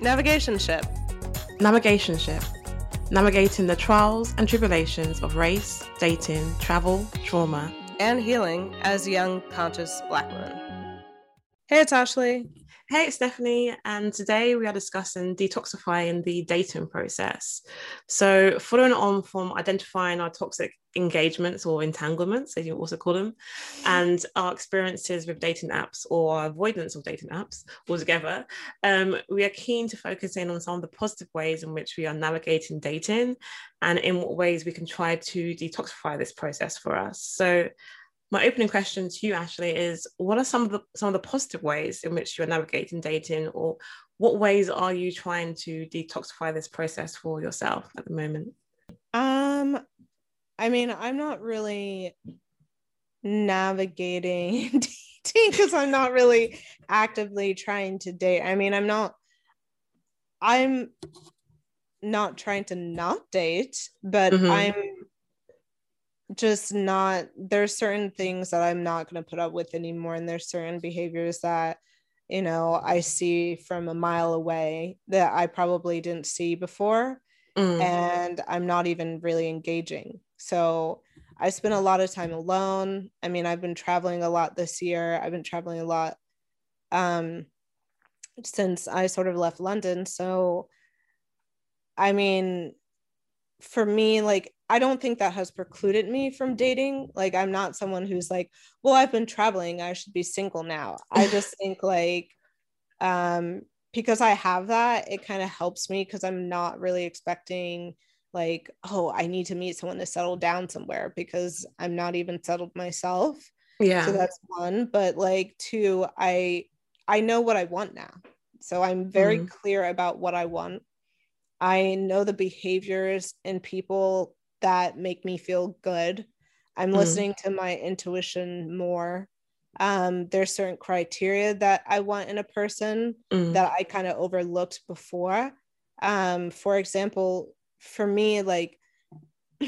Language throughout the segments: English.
Navigation Ship. Navigation Ship. Navigating the trials and tribulations of race, dating, travel, trauma, and healing as a young conscious black woman. Hey, it's Ashley. Hey, it's Stephanie, and today we are discussing detoxifying the dating process. So, following on from identifying our toxic engagements or entanglements, as you also call them, and our experiences with dating apps or our avoidance of dating apps altogether, um, we are keen to focus in on some of the positive ways in which we are navigating dating and in what ways we can try to detoxify this process for us. So, my opening question to you Ashley is what are some of the some of the positive ways in which you're navigating dating or what ways are you trying to detoxify this process for yourself at the moment um i mean i'm not really navigating dating because i'm not really actively trying to date i mean i'm not i'm not trying to not date but mm-hmm. i'm just not there's certain things that I'm not going to put up with anymore and there's certain behaviors that you know I see from a mile away that I probably didn't see before mm. and I'm not even really engaging. So I spent a lot of time alone. I mean, I've been traveling a lot this year. I've been traveling a lot um since I sort of left London. So I mean, for me, like I don't think that has precluded me from dating. Like, I'm not someone who's like, well, I've been traveling, I should be single now. I just think, like, um, because I have that, it kind of helps me because I'm not really expecting, like, oh, I need to meet someone to settle down somewhere because I'm not even settled myself. Yeah. So that's one. But, like, two, I, I know what I want now. So I'm very mm. clear about what I want. I know the behaviors in people that make me feel good. I'm mm. listening to my intuition more. Um, there's certain criteria that I want in a person mm. that I kind of overlooked before. Um, for example, for me, like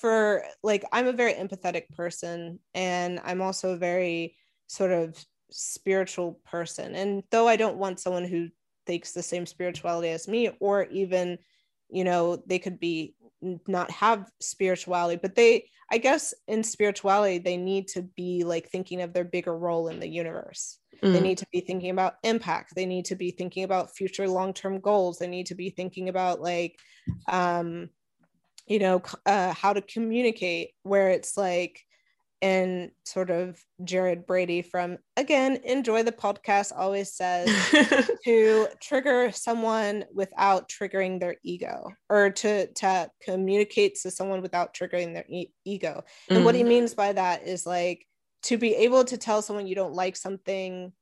for like I'm a very empathetic person and I'm also a very sort of spiritual person. And though I don't want someone who thinks the same spirituality as me or even you know they could be not have spirituality but they i guess in spirituality they need to be like thinking of their bigger role in the universe. Mm. they need to be thinking about impact. They need to be thinking about future long-term goals. They need to be thinking about like um you know uh, how to communicate where it's like and sort of Jared Brady from again enjoy the podcast always says to trigger someone without triggering their ego or to to communicate to someone without triggering their e- ego. And mm. what he mm. means by that is like to be able to tell someone you don't like something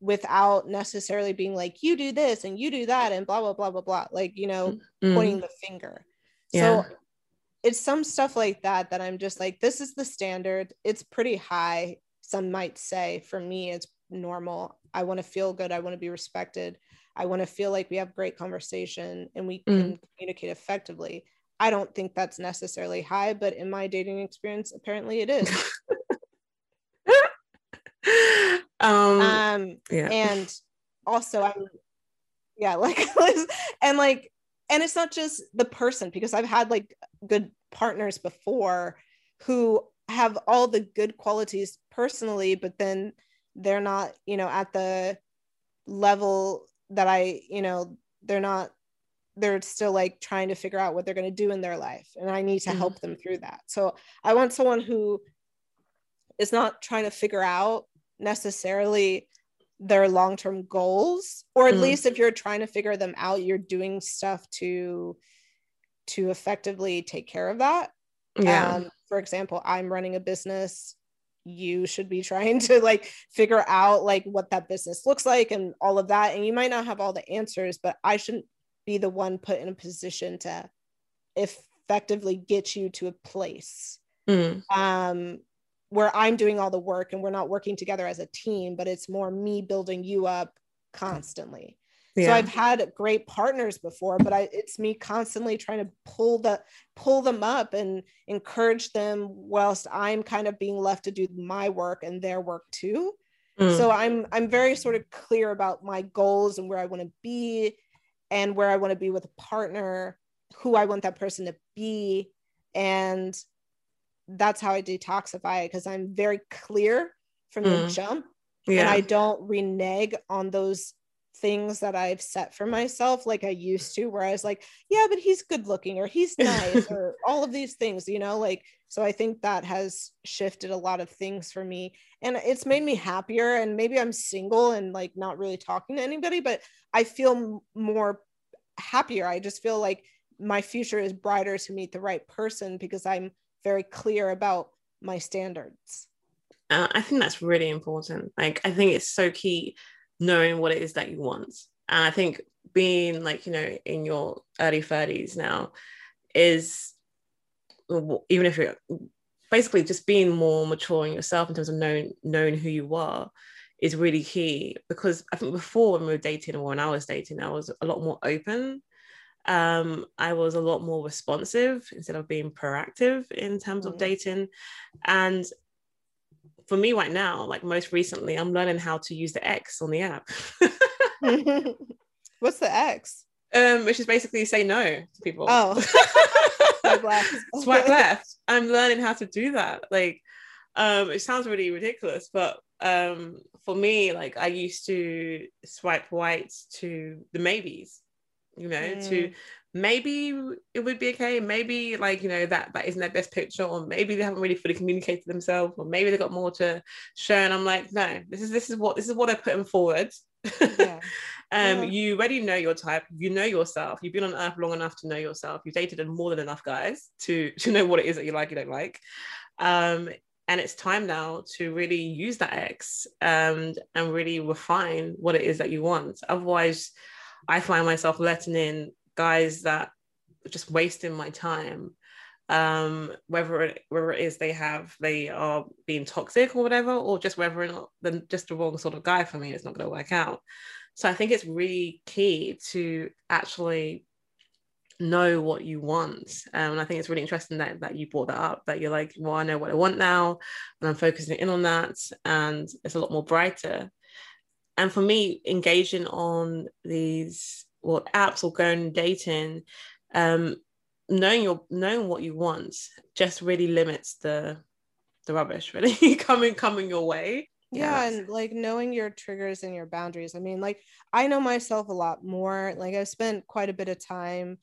without necessarily being like you do this and you do that and blah blah blah blah blah like you know mm. pointing the finger. Yeah. So it's some stuff like that that I'm just like, this is the standard. It's pretty high. Some might say for me, it's normal. I want to feel good. I want to be respected. I want to feel like we have great conversation and we can mm. communicate effectively. I don't think that's necessarily high, but in my dating experience, apparently it is. um, um yeah. and also I'm yeah, like and like and it's not just the person because I've had like good partners before who have all the good qualities personally but then they're not you know at the level that i you know they're not they're still like trying to figure out what they're going to do in their life and i need to mm-hmm. help them through that so i want someone who is not trying to figure out necessarily their long-term goals or at mm-hmm. least if you're trying to figure them out you're doing stuff to to effectively take care of that. Yeah. Um, for example, I'm running a business. You should be trying to like figure out like what that business looks like and all of that. And you might not have all the answers, but I shouldn't be the one put in a position to effectively get you to a place mm. um, where I'm doing all the work and we're not working together as a team, but it's more me building you up constantly. Yeah. So I've had great partners before, but I it's me constantly trying to pull the pull them up and encourage them whilst I'm kind of being left to do my work and their work too. Mm. So I'm I'm very sort of clear about my goals and where I want to be and where I want to be with a partner, who I want that person to be and that's how I detoxify it because I'm very clear from mm. the jump yeah. and I don't renege on those things that I've set for myself like I used to, where I was like, yeah, but he's good looking or he's nice or all of these things, you know, like, so I think that has shifted a lot of things for me and it's made me happier. And maybe I'm single and like not really talking to anybody, but I feel more happier. I just feel like my future is brighter to meet the right person because I'm very clear about my standards. Uh, I think that's really important. Like, I think it's so key knowing what it is that you want. And I think being like, you know, in your early 30s now is even if you're basically just being more mature in yourself in terms of knowing knowing who you are is really key because I think before when we were dating or when I was dating, I was a lot more open. Um, I was a lot more responsive instead of being proactive in terms mm-hmm. of dating. And for me right now, like most recently, I'm learning how to use the X on the app. What's the X? Um, which is basically say no to people. Oh, swipe left. swipe left. I'm learning how to do that. Like, um, it sounds really ridiculous, but um, for me, like I used to swipe right to the maybes, you know, mm. to maybe it would be okay. Maybe like you know that that isn't their best picture or maybe they haven't really fully communicated themselves or maybe they got more to show. And i'm like no this is this is what this is what i put them forward. Yeah. um yeah. you already know your type. You know yourself. You've been on earth long enough to know yourself. You've dated more than enough guys to to know what it is that you like you don't like. Um and it's time now to really use that X um, and really refine what it is that you want. Otherwise i find myself letting in guys that just wasting my time. Um whether it whether it is they have they are being toxic or whatever or just whether or not then just the wrong sort of guy for me it's not going to work out. So i think it's really key to actually know what you want. Um, and i think it's really interesting that, that you brought that up that you're like well i know what i want now and i'm focusing in on that and it's a lot more brighter and for me engaging on these or apps or going dating, um, knowing your knowing what you want just really limits the the rubbish really coming coming your way. Yeah, yeah, and like knowing your triggers and your boundaries. I mean, like I know myself a lot more. Like I've spent quite a bit of time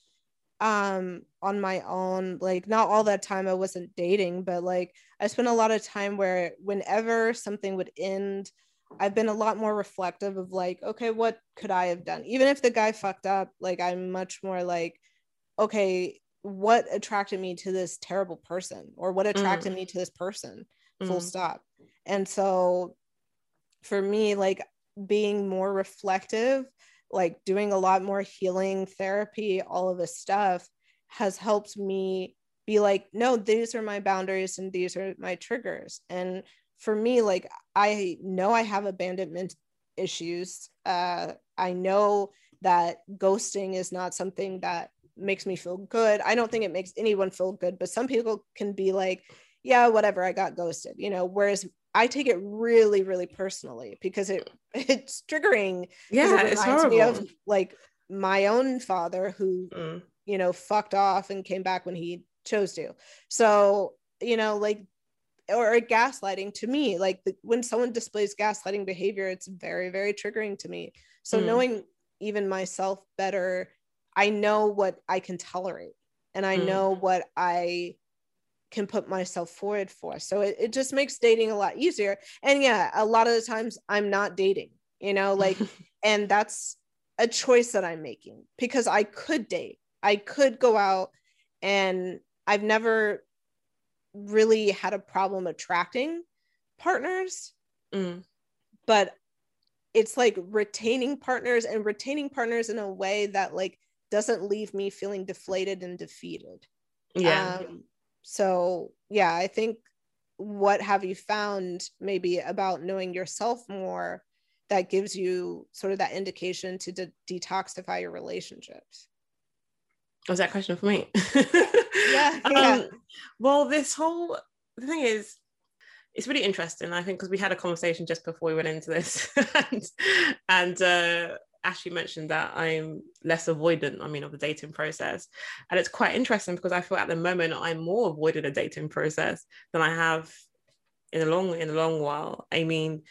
um on my own like not all that time i wasn't dating but like i spent a lot of time where whenever something would end I've been a lot more reflective of like, okay, what could I have done? Even if the guy fucked up, like I'm much more like, okay, what attracted me to this terrible person or what attracted mm. me to this person? Full mm. stop. And so for me, like being more reflective, like doing a lot more healing therapy, all of this stuff has helped me be like, no, these are my boundaries and these are my triggers. And for me, like I know I have abandonment issues. Uh, I know that ghosting is not something that makes me feel good. I don't think it makes anyone feel good, but some people can be like, yeah, whatever, I got ghosted, you know, whereas I take it really, really personally because it it's triggering. Yeah, it it's horrible. me of like my own father who, mm. you know, fucked off and came back when he chose to. So, you know, like or gaslighting to me like the, when someone displays gaslighting behavior it's very very triggering to me so mm. knowing even myself better i know what i can tolerate and i mm. know what i can put myself forward for so it, it just makes dating a lot easier and yeah a lot of the times i'm not dating you know like and that's a choice that i'm making because i could date i could go out and i've never really had a problem attracting partners. Mm. But it's like retaining partners and retaining partners in a way that like doesn't leave me feeling deflated and defeated. Yeah. Um, so yeah, I think what have you found maybe about knowing yourself more that gives you sort of that indication to de- detoxify your relationships? Was that question for me? yeah, yeah. Um, well, this whole the thing is, it's really interesting. I think because we had a conversation just before we went into this, and, and uh, Ashley mentioned that I'm less avoidant. I mean, of the dating process, and it's quite interesting because I feel at the moment I'm more avoided a dating process than I have in a long in a long while. I mean,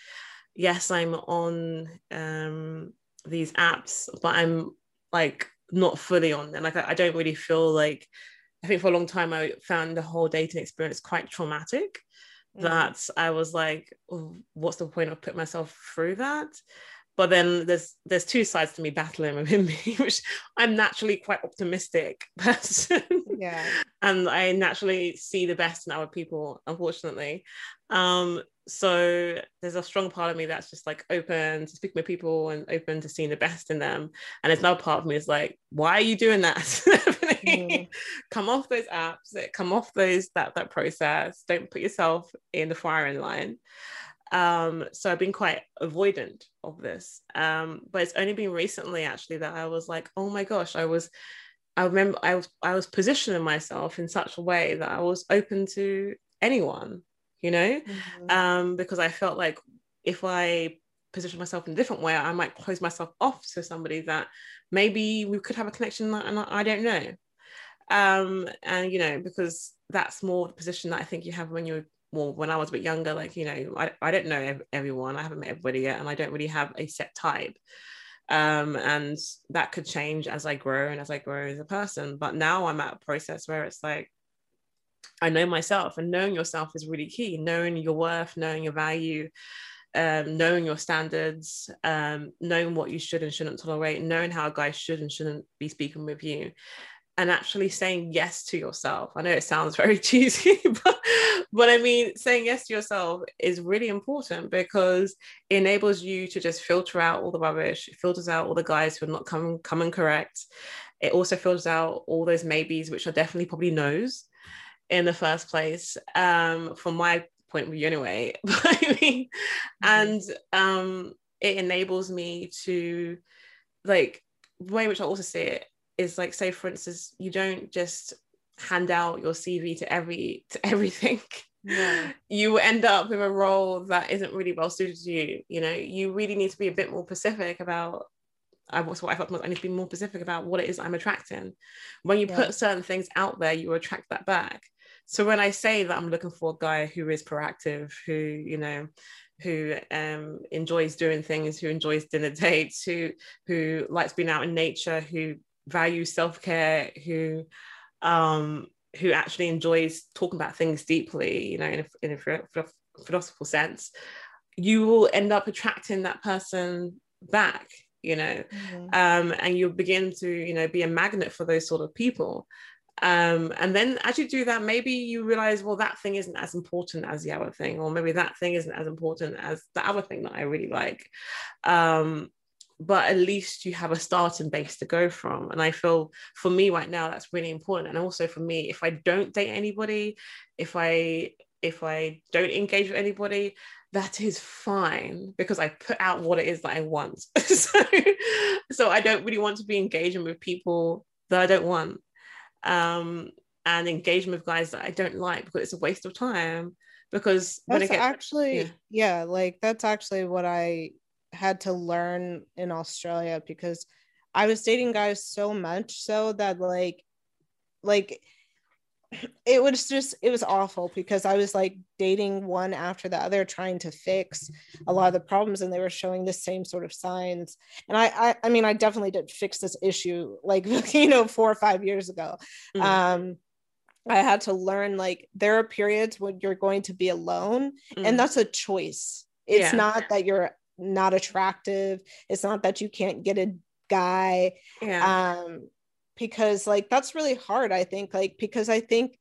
yes, I'm on um, these apps, but I'm like not fully on them. Like I, I don't really feel like. I think for a long time I found the whole dating experience quite traumatic mm. that I was like, oh, what's the point of putting myself through that? But then there's there's two sides to me battling within me, which I'm naturally quite optimistic person. Yeah. and I naturally see the best in other people, unfortunately. Um, so there's a strong part of me that's just like open to speaking with people and open to seeing the best in them and there's another part of me is like why are you doing that mm. come off those apps come off those that that process don't put yourself in the firing line um, so I've been quite avoidant of this. Um, but it's only been recently actually that I was like, oh my gosh, I was I remember I was I was positioning myself in such a way that I was open to anyone you know? Mm-hmm. um, because i felt like if i position myself in a different way i might close myself off to somebody that maybe we could have a connection and i don't know. Um, and you know because that's more the position that i think you have when you're well when i was a bit younger like you know i, I don't know everyone. I haven't met everybody yet and i don't really have a set type um, and that could change as i grow and as i grow as a person but now i'm at a process where it's like I know myself, and knowing yourself is really key. Knowing your worth, knowing your value, um, knowing your standards, um, knowing what you should and shouldn't tolerate, knowing how a guy should and shouldn't be speaking with you, and actually saying yes to yourself. I know it sounds very cheesy, but, but I mean, saying yes to yourself is really important because it enables you to just filter out all the rubbish, it filters out all the guys who are not coming coming correct. It also filters out all those maybes, which are definitely probably no's in the first place um, from my point of view anyway I mean, mm-hmm. and um, it enables me to like the way which I also see it is like say for instance you don't just hand out your CV to every to everything yeah. you end up with a role that isn't really well suited to you you know you really need to be a bit more specific about I was what I felt I need to be more specific about what it is I'm attracting. When you yeah. put certain things out there, you attract that back. So when I say that I'm looking for a guy who is proactive, who, you know, who um, enjoys doing things, who enjoys dinner dates, who who likes being out in nature, who values self-care, who um, who actually enjoys talking about things deeply, you know, in a, in a philosophical sense, you will end up attracting that person back you know. Mm-hmm. um, and you'll begin to you know be a magnet for those sort of people. Um, and then as you do that maybe you realize well that thing isn't as important as the other thing or maybe that thing isn't as important as the other thing that i really like. Um, but at least you have a starting base to go from and i feel for me right now that's really important and also for me if i don't date anybody if i if i don't engage with anybody that is fine because I put out what it is that I want. so, so I don't really want to be engaging with people that I don't want. Um, and engaging with guys that I don't like because it's a waste of time. Because that's get, actually, yeah. yeah, like that's actually what I had to learn in Australia because I was dating guys so much so that like, like it was just it was awful because i was like dating one after the other trying to fix a lot of the problems and they were showing the same sort of signs and i i, I mean i definitely did fix this issue like you know four or five years ago mm-hmm. um i had to learn like there are periods when you're going to be alone mm-hmm. and that's a choice it's yeah. not that you're not attractive it's not that you can't get a guy yeah. um because like that's really hard i think like because i think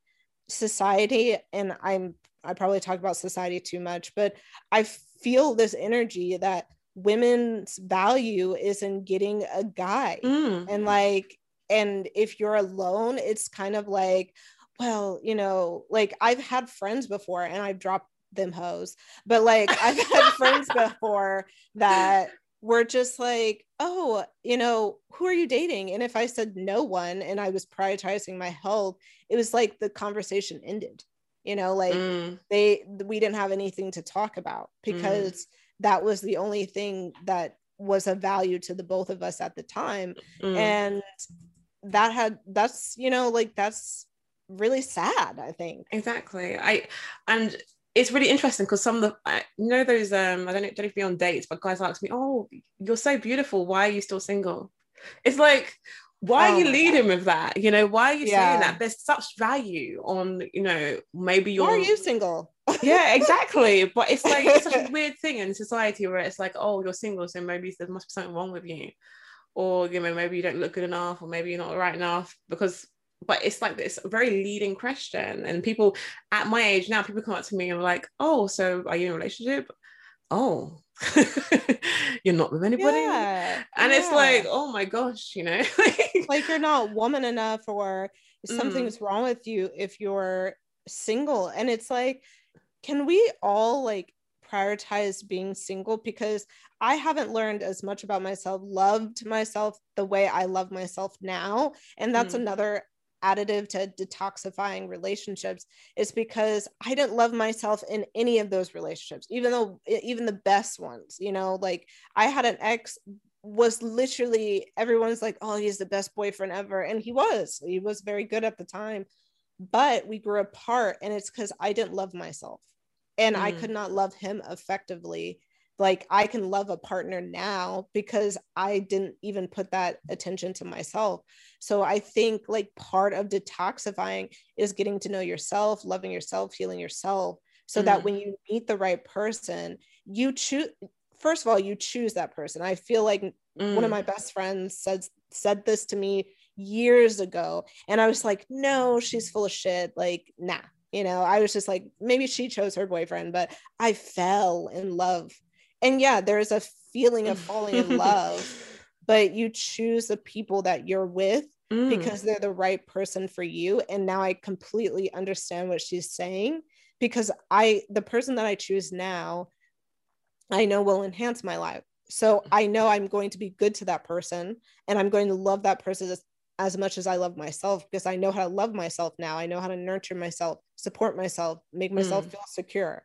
society and i'm i probably talk about society too much but i feel this energy that women's value is in getting a guy mm. and like and if you're alone it's kind of like well you know like i've had friends before and i've dropped them hoes but like i've had friends before that were just like, oh, you know, who are you dating? And if I said no one and I was prioritizing my health, it was like the conversation ended. you know like Mm, they we didn't have anything to talk about because that was the only thing that was of value to the both of us at the time mm. and that had that's you know like that's really sad i think Exactly. I and it's really interesting because some of the I, you know those um I don't know, don't know if you're on dates, but guys ask me, "Oh, you're so beautiful. Why are you still single?" It's like, why Oh are you my leading with that? You know, why are you Yeah. saying that? There's such value on you know maybe you're why are you single yeah exactly. But it's like it's such a weird thing in society where it's like, oh, you're single, so maybe there must be something wrong with you, or you know maybe you don't look good enough, or maybe you're not right enough because. But it's like this very leading question, and people at my age now, people come up to me and are like, "Oh, so are you in a relationship? Oh, you're not with anybody?" yeah And it's like, "Oh my gosh," you know. like you're not woman enough or Mm. something's wrong with you if you're single and it's like can we all like prioritize being single because i haven't learned as much about myself loved myself the way i love myself now and that's Mm. another additive to detoxifying relationships is because i didn't love myself in any of those relationships even though even the best ones you know like i had an ex was literally everyone's like, oh, he's the best boyfriend ever. And he was, he was very good at the time. But we grew apart, and it's because I didn't love myself and I Mm. could not love him effectively. Like I can love a partner now because I didn't even put that attention to myself. So I think like part of detoxifying is getting to know yourself, loving yourself, healing yourself, so that Mm. when you meet the right person, you choose first of all you choose that person i feel like one of Mm. my best friends said said this to me years ago and i was like no she's full of shit like nah you know i was just like maybe she chose her boyfriend but i fell in love and yeah there's a feeling of falling in love but you choose the people that you're with Mm. because they're the right person for you and now i completely understand what she's saying because i the person that i choose now i know will enhance my life so i know i'm going to be good to that person and i'm going to love that person as, as much as i love myself because i know how to love myself now i know how to nurture myself support myself make myself Mm. feel secure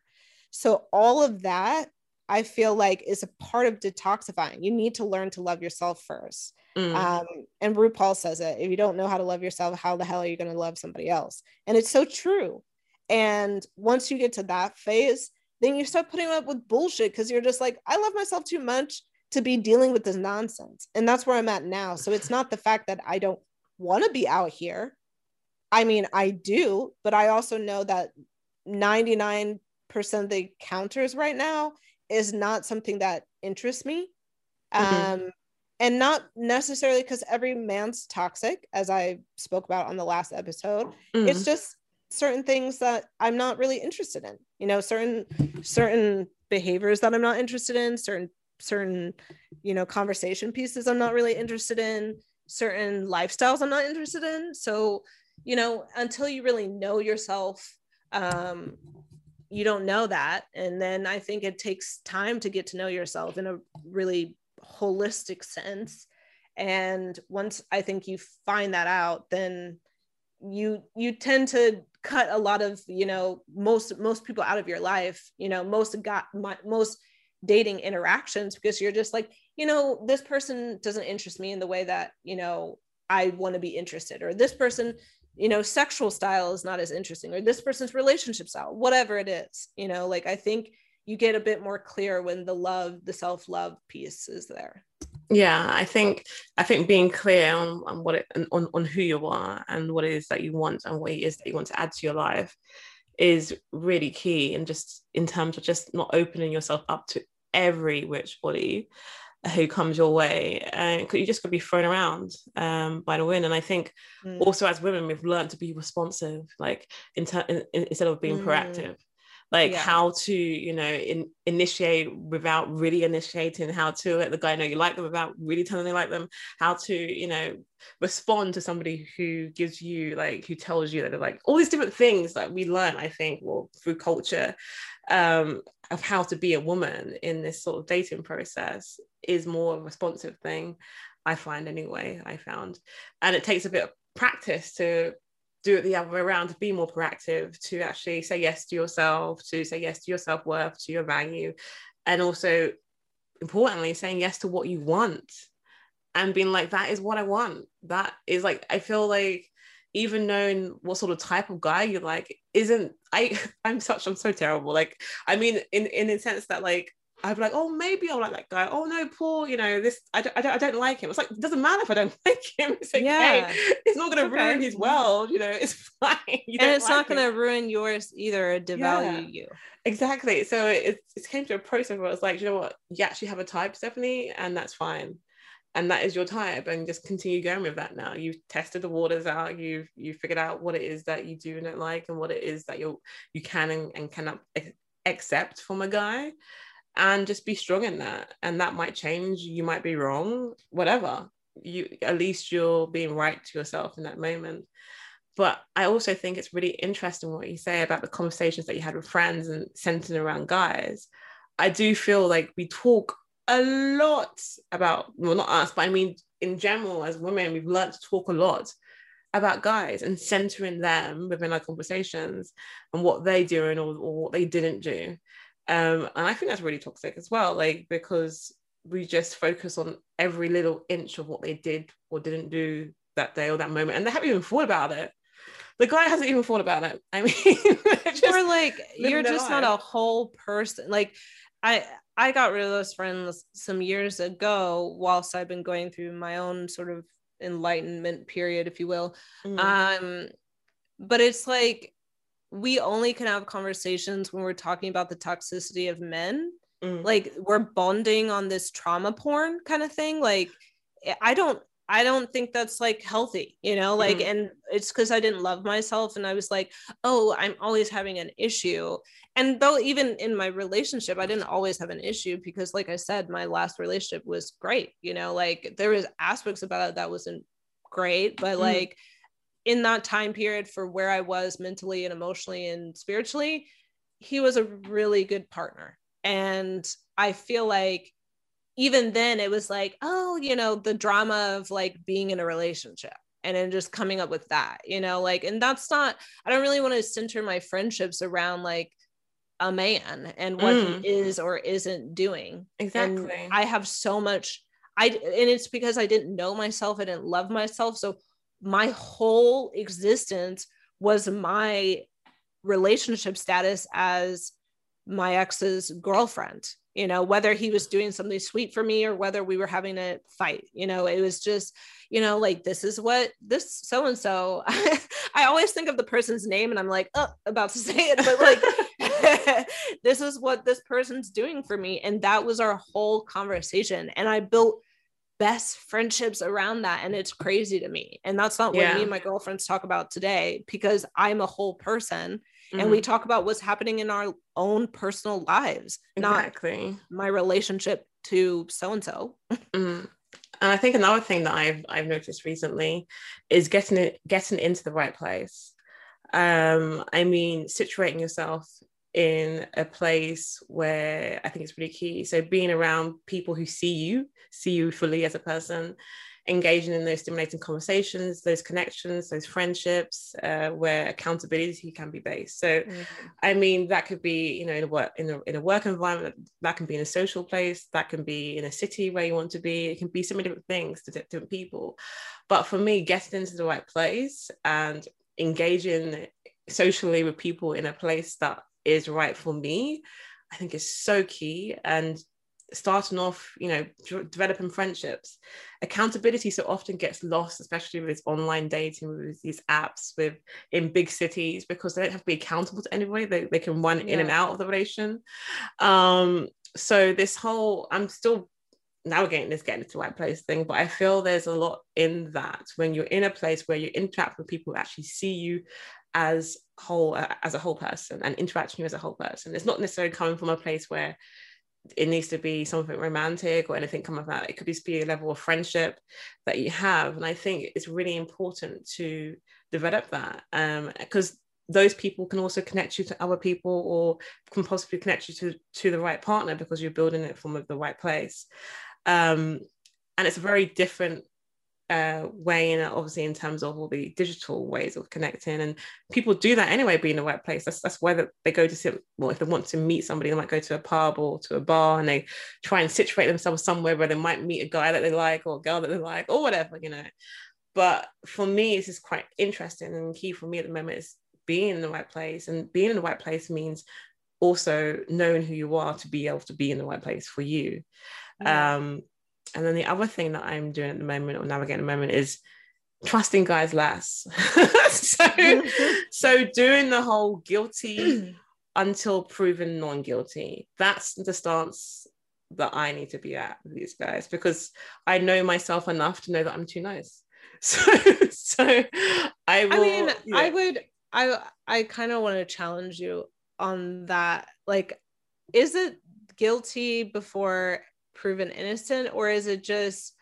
so all of that i feel like is a part of detoxifying you need to learn to love yourself first Mm. um, and RuPaul says it if you don't know how to love yourself, how the hell are you going to love somebody else? And it's so true. And once you get to that phase, then you start putting up with bullshit because you're just like, I love myself too much to be dealing with this nonsense. And that's where I'm at now. So it's not the fact that I don't want to be out here. I mean, I do, but I also know that 99% of the counters right now is not something that interests me. Mhm. Um, and not necessarily because every man's toxic, as I spoke about on the last episode. Mm. It's just certain things that I'm not really interested in. You know, certain certain behaviors that I'm not interested in, certain certain you know conversation pieces I'm not really interested in, certain lifestyles I'm not interested in. So, you know, until you really know yourself, um, you don't know that. And then I think it takes time to get to know yourself in a really holistic sense. And once I think you find that out, then you you tend to cut a lot of you know most most people out of your life you know most got my, most dating interactions because you're just like you know this person doesn't interest me in the way that you know i want to be interested or this person you know sexual style is not as interesting or this person's relationship style whatever it is you know like i think you get a bit more clear when the love the self-love piece is there. Yeah i think i think being clear on, on what it on, on who you are and what it is that you want and what it is that you want to add to your life is really key and just in terms of just not opening yourself up to every which body who comes your way and you just could be thrown around um, by the wind and i think Mm. also as women we've learned to be responsive like in, ter- in, in- instead of being Mm. proactive like Yeah. how to you know in, initiate without really initiating how to let the guy know you like them without really telling them you like them how to you know respond to somebody who gives you like who tells you that they're like all these different things that we learn i think well through culture um of how to be a woman in this sort of dating process is more a responsive thing i find anyway i found. And it takes a bit of practice to do it the other way around to be more proactive to actually say yes to yourself to say yes to your self-worth to your value and also importantly saying yes to what you want and being like that is what i want. That is like i feel like even knowing what sort of type of guy you like isn't i i'm such i'm so terrible like i mean in in a sense that like I'd be like, oh, maybe I'll like that guy. Oh no, Paul, you know, this I don't, I don't, I don't like him. It's like it doesn't matter if I don't like him. It's okay. Yeah. It's not gonna okay. ruin his mm-hmm. world, you know, it's fine. You and it's like not gonna ruin yours either or devalue yeah. you. Exactly. So it, it came to a process where it's like, you know what, you actually have a type, Stephanie, and that's fine. And that is your type, and just continue going with that now. You've tested the waters out, you've you figured out what it is that you do not like and what it is that you you can and, and cannot accept from a guy and just be strong in that and that might change you might be wrong whatever. You at least you're being right to yourself in that moment. But i also think it's really interesting what you say about the conversations that you had with friends and centered around guys. I do feel like we talk a lot about well not us but i mean in general as women we've learned to talk a lot about guys and centering them within our conversations and what they do or, or what they didn't do um, and I think that's really toxic as well, like because we just focus on every little inch of what they did or didn't do that day or that moment, and they haven't even thought about it. The guy hasn't even thought about it. I mean, or like you're just life. not a whole person. Like I I got rid of those friends some years ago, whilst I've been going through my own sort of enlightenment period, if you will. Mm. Um, but it's like we only can have conversations when we're talking about the toxicity of men. Mm. Like we're bonding on this trauma porn kind of thing. Like I don't I don't think that's like healthy, you know, like, mm. and it's because I didn't love myself. And I was like, oh, I'm always having an issue. And though, even in my relationship, I didn't always have an issue because, like I said, my last relationship was great, you know, like there was aspects about it that wasn't great, but mm. like, in that time period for where I was mentally and emotionally and spiritually, he was a really good partner. And I feel like even then it was like, oh, you know, the drama of like being in a relationship and then just coming up with that, you know, like, and that's not, I don't really want to center my friendships around like a man and what mm. he is or isn't doing. Exactly. And I have so much I and it's because I didn't know myself, I didn't love myself. So my whole existence was my relationship status as my ex's girlfriend you know whether he was doing something sweet for me or whether we were having a fight you know it was just you know like this is what this so and so i always think of the person's name and i'm like oh about to say it but like this is what this person's doing for me. And that was our whole conversation. And i built best friendships around that. And it's crazy to me. And that's not what me and my girlfriends talk about today because i'm a whole person mm-hmm. and we mm-hmm. talk about what's happening in our own personal lives exactly. not my relationship to so and so and i think another thing that i've i've noticed recently is getting it getting into the right place um i mean situating yourself in a place where I think it's really key. So being around people who see you, see you fully as a person, engaging in those stimulating conversations, those connections, those friendships, uh, where accountability can be based. So, mm-hmm. I mean, that could be, you know, in a work in a, in a work environment, that can be in a social place, that can be in a city where you want to be. It can be so many different things to different people. But for me, getting into the right place and engaging socially with people in a place that is right for me i think is so key and starting off you know developing friendships accountability so often gets lost especially with online dating with these apps with in big cities because they don't have to be accountable to anybody. They, they can run yeah. in and out of the relation. Um so this whole i'm still navigating this getting to the right place thing but i feel there's a lot in that. When you're in a place where you interact with people who actually see you as whole uh, as a whole person and interacting you as a whole person. It's not necessarily coming from a place where it needs to be something romantic or anything come of that. It could just be a level of friendship that you have. And i think it's really important to develop that because um, those people can also connect you to other people or can possibly connect you to to the right partner because you're building it from the right place. Um, and it's a very different uh, way in obviously in terms of all the digital ways of connecting and people do that anyway being in a workplace. That's that's why they go to sit well if they want to meet somebody they might go to a pub or to a bar and they try and situate themselves somewhere where they might meet a guy that they like or a girl that they like or whatever you know. But for me this is quite interesting and key for me at the moment is being in the right place and being in the right place means also knowing who you are to be able to be in the right place for you. Yeah. um and then the other thing that I'm doing at the moment or navigating at the moment is trusting guys less. so, so doing the whole guilty until proven non-guilty. That's the stance that I need to be at with these guys because I know myself enough to know that I'm too nice. So, so I will. I mean, yeah. I would. I I kind of want to challenge you on that. Like, is it guilty before proven innocent or is it just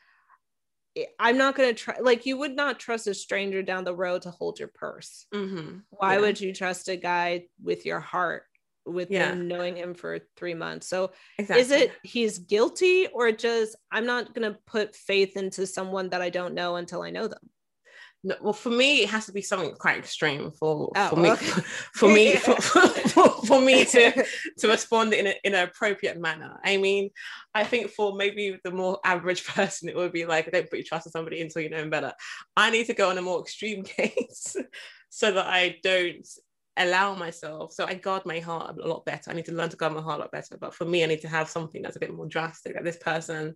I'm not going to try like you would not trust a stranger down the road to hold your purse. Mm-hmm. Why yeah. would you trust a guy with your heart with yeah. knowing him for 3 months? So exactly. is it he's guilty or just I'm not going to put faith into someone that I don't know until I know them? No, well, for me, it has to be something quite extreme for oh, for me okay. for, me for, for, for, me to to respond in, a, in an appropriate manner. I mean, I think for maybe the more average person, it would be like, don't put your trust in somebody until you know them better. I need to go on a more extreme case so that I don't allow myself. So I guard my heart a lot better. I need to learn to guard my heart a lot better. But for me, I need to have something that's a bit more drastic. That this person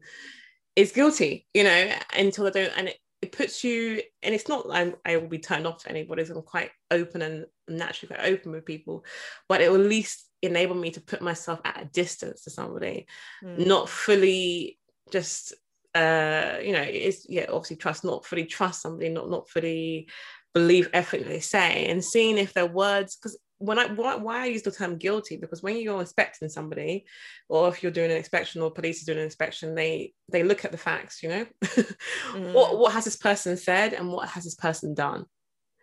is guilty, you know, until I don't. And it, it puts you and it's not I'm, i will be turned off to anybody so i'm quite open and naturally quite open with people but it will at least enable me to put myself at a distance to somebody mm. not fully just uh you know it's yeah obviously trust not fully trust somebody not not fully believe everything they say and seeing if their words because when I why, why I use the term guilty because when you're inspecting somebody, or if you're doing an inspection or police is doing an inspection, they they look at the facts, you know, mm. what what has this person said and what has this person done,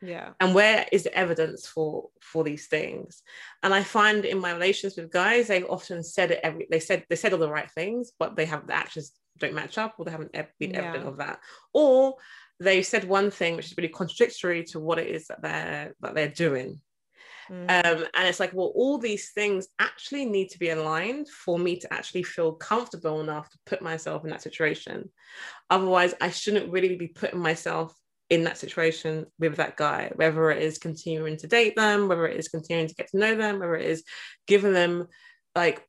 yeah, and where is the evidence for for these things? And I find in my relations with guys, they've often said it every they said they said all the right things, but they have the actions don't match up, or they haven't been yeah. evident of that, or they said one thing which is really contradictory to what it is that they're that they're doing Mm. Um, and it's like, well, all these things actually need to be aligned for me to actually feel comfortable enough to put myself in that situation. Otherwise, I shouldn't really be putting myself in that situation with that guy, whether it is continuing to date them, whether it is continuing to get to know them, whether it is giving them like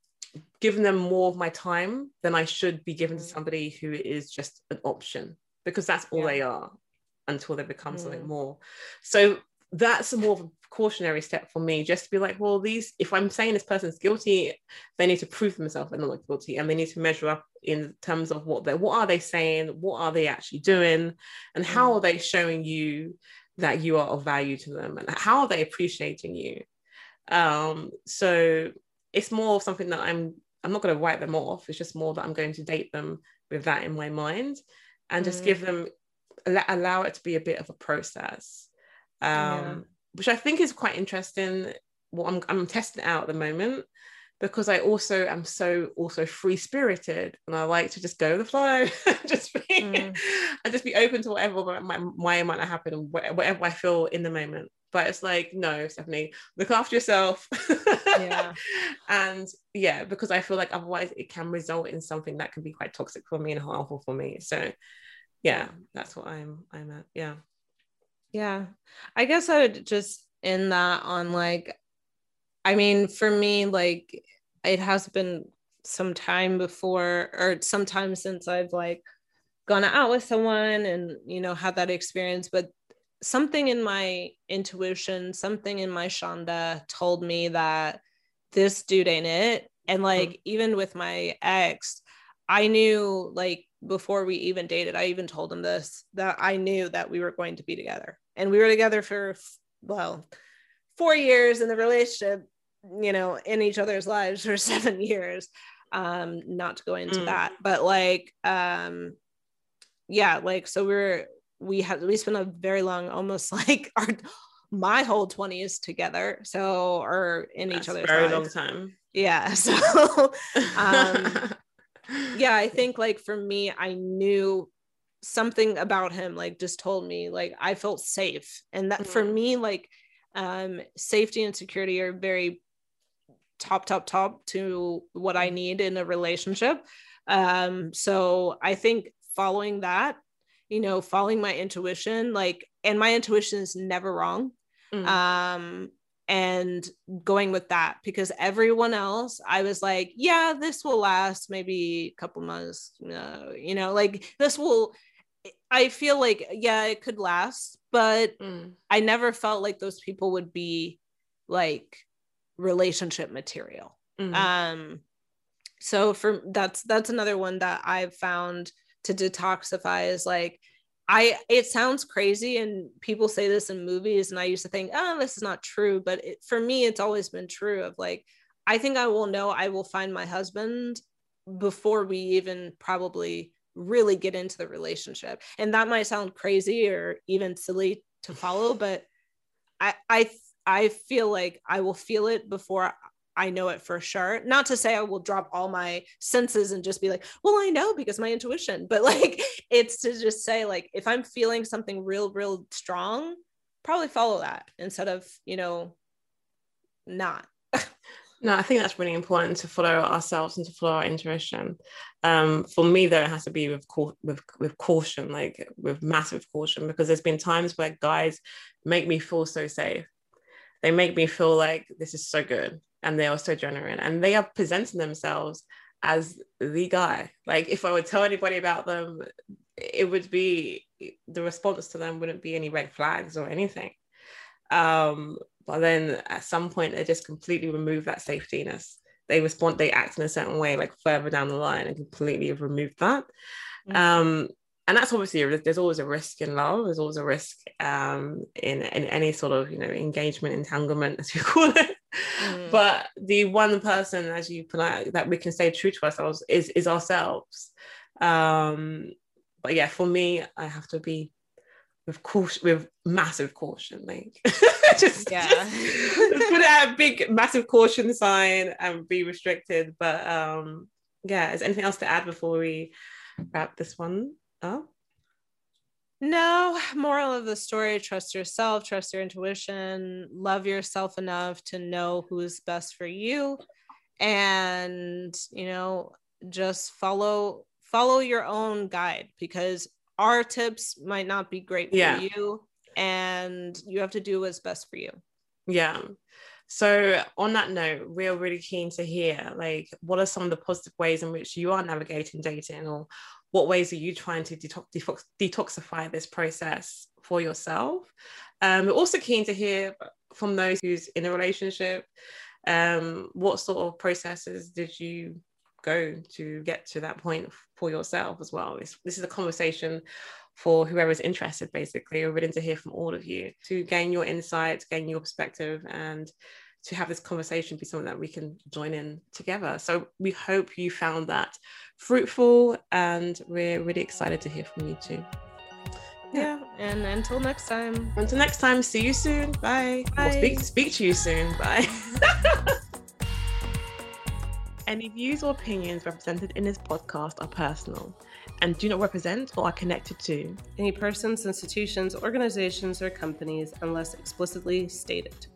giving them more of my time than I should be given to mm. somebody who is just an option because that's all yeah. they are until they become mm. something more. So that's a more of a cautionary step for me just to be like well these if i'm saying this person's guilty they need to prove themselves they're not guilty and they need to measure up in terms of what they what are they saying what are they actually doing and how are mm. they showing you that you are of value to them and how are they appreciating you um so it's more of something that i'm i'm not going to write them off it's just more that i'm going to date them with that in my mind and just mm. give them allow it to be a bit of a process um, yeah. which I think is quite interesting. Well, I'm, I'm testing out at the moment because I also am so also free spirited and I like to just go with the flow, just be, mm. and just be open to whatever might, might, might not happen and whatever I feel in the moment. But it's like, no, Stephanie, look after yourself. yeah. And yeah, because I feel like otherwise it can result in something that can be quite toxic for me and harmful for me. So yeah, that's what I'm I'm at. Yeah. Yeah. I guess I would just end that on like, I mean, for me, like, it has been some time before or some time since I've like gone out with someone and, you know, had that experience. But something in my intuition, something in my Shonda told me that this dude ain't it. And like, mm-hmm. even with my ex, I knew like before we even dated, I even told him this that I knew that we were going to be together. And we were together for, well, four years in the relationship, you know, in each other's lives for seven years. Um, not to go into mm. that, but like, um, yeah, like, so we are we had, we spent a very long, almost like our, my whole 20s together. So, or in That's each other's very lives. long time. Yeah. So, um, yeah, I think like for me, I knew something about him like just told me like I felt safe. And that mm-hmm. for me, like um safety and security are very top, top, top to what I mm-hmm. need in a relationship. Um, so I think following that, you know, following my intuition, like, and my intuition is never wrong. Mm. Um, and going with that because everyone else i was like yeah this will last maybe a couple months uh, you know like this will i feel like yeah it could last but mm. i never felt like those people would be like relationship material mm-hmm. um so for that's that's another one that i've found to detoxify is like I it sounds crazy and people say this in movies and I used to think, oh, this is not true. But it, for me, it's always been true of like, I think I will know I will find my husband before we even probably really get into the relationship. And that might sound crazy or even silly to follow, but I I I feel like I will feel it before I know it for sure. Not to say I will drop all my senses and just be like, well, I know because my intuition, but like it's to just say, like, if I'm feeling something real, real strong, probably follow that instead of, you know, not. no, I think that's really important to follow ourselves and to follow our intuition. Um, for me, though, it has to be with, with with caution, like with massive caution, because there's been times where guys make me feel so safe. They make me feel like this is so good and they are so genuine and they are presenting themselves as the guy. Like if i would tell anybody about them it would be the response to them wouldn't be any red flags or anything. Um but then at some point they just completely remove that safetyness they respond they act in a certain way like further down the line and completely have removed that. Mm-hmm. um and that's obviously there's always a risk in love there's always a risk um in in any sort of you know engagement entanglement as you call it Mm. But the one person, as you put out, that we can stay true to ourselves is is ourselves. Um, but yeah, for me, I have to be with caution, with massive caution, like just yeah, just put a big, massive caution sign and be restricted. But um, yeah, is anything else to add before we wrap this one up? No, moral of the story trust yourself, trust your intuition, love yourself enough to know who's best for you and, you know, just follow follow your own guide because our tips might not be great for yeah. you and you have to do what's best for you. Yeah. So on that note, we're really keen to hear like what are some of the positive ways in which you are navigating dating or what ways are you trying to detox, detox, detoxify this process for yourself? Um, we're also keen to hear from those who's in a relationship. Um, what sort of processes did you go to get to that point for yourself as well? This is a conversation for whoever's interested, basically. We're willing to hear from all of you to gain your insights, gain your perspective, and to have this conversation be something that we can join in together. So we hope you found that fruitful and we're really excited to hear from you too. Yeah. yeah. And until next time. Until next time, see you soon. Bye. Bye. speak, speak to you soon. Bye. Any views or opinions represented in this podcast are personal and do not represent or are connected to any persons, institutions, organizations, or companies unless explicitly stated.